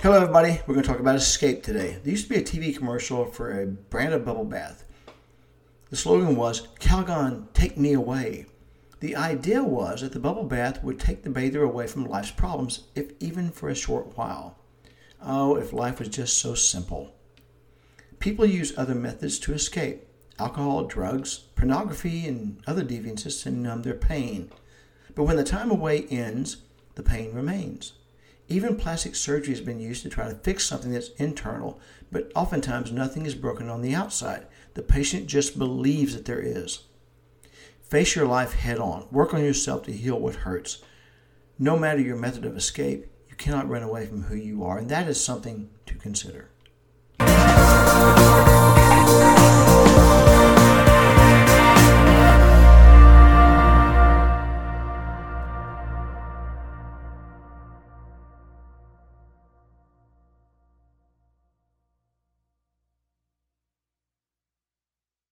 Hello, everybody. We're going to talk about Escape today. There used to be a TV commercial for a brand of bubble bath. The slogan was, Calgon, take me away. The idea was that the bubble bath would take the bather away from life's problems, if even for a short while. Oh, if life was just so simple. People use other methods to escape alcohol, drugs, pornography, and other deviances to numb their pain. But when the time away ends, the pain remains. Even plastic surgery has been used to try to fix something that's internal, but oftentimes nothing is broken on the outside. The patient just believes that there is. Face your life head on. Work on yourself to heal what hurts. No matter your method of escape, you cannot run away from who you are, and that is something to consider.